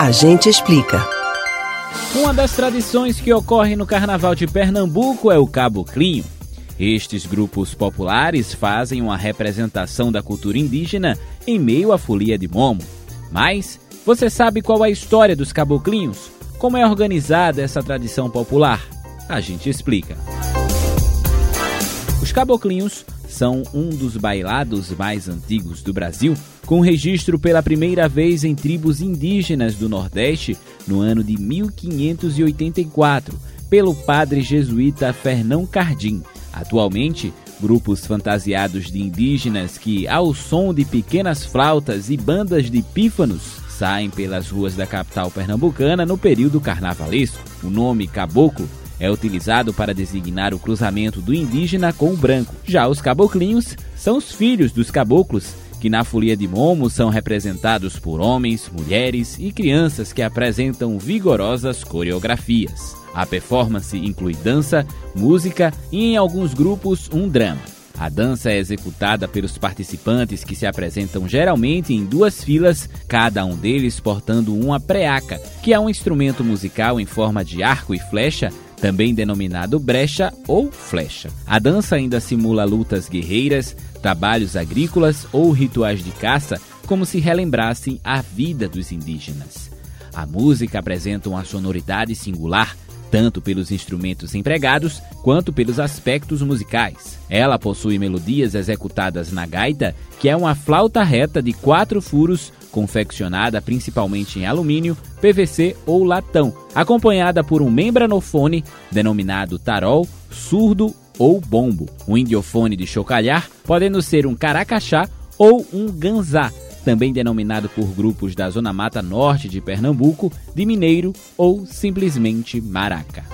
A gente explica. Uma das tradições que ocorre no Carnaval de Pernambuco é o caboclinho. Estes grupos populares fazem uma representação da cultura indígena em meio à folia de Momo. Mas você sabe qual é a história dos caboclinhos? Como é organizada essa tradição popular? A gente explica. Os caboclinhos são um dos bailados mais antigos do Brasil, com registro pela primeira vez em tribos indígenas do Nordeste no ano de 1584, pelo padre jesuíta Fernão Cardim. Atualmente, grupos fantasiados de indígenas que, ao som de pequenas flautas e bandas de pífanos, saem pelas ruas da capital pernambucana no período carnavalesco. O nome caboclo é utilizado para designar o cruzamento do indígena com o branco. Já os caboclinhos são os filhos dos caboclos, que na folia de Momo são representados por homens, mulheres e crianças que apresentam vigorosas coreografias. A performance inclui dança, música e, em alguns grupos, um drama. A dança é executada pelos participantes que se apresentam geralmente em duas filas, cada um deles portando uma preaca, que é um instrumento musical em forma de arco e flecha também denominado brecha ou flecha. A dança ainda simula lutas guerreiras, trabalhos agrícolas ou rituais de caça, como se relembrassem a vida dos indígenas. A música apresenta uma sonoridade singular, tanto pelos instrumentos empregados quanto pelos aspectos musicais. Ela possui melodias executadas na gaita, que é uma flauta reta de quatro furos confeccionada principalmente em alumínio, PVC ou latão, acompanhada por um membranofone denominado tarol, surdo ou bombo. O indiofone de chocalhar podendo ser um caracachá ou um ganzá, também denominado por grupos da Zona Mata Norte de Pernambuco de mineiro ou simplesmente maraca.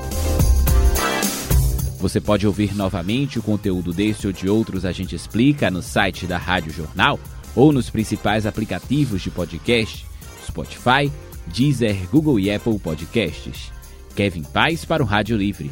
Você pode ouvir novamente o conteúdo desse ou de outros A Gente Explica no site da Rádio Jornal ou nos principais aplicativos de podcast, Spotify, Deezer, Google e Apple Podcasts. Kevin Paz para o Rádio Livre.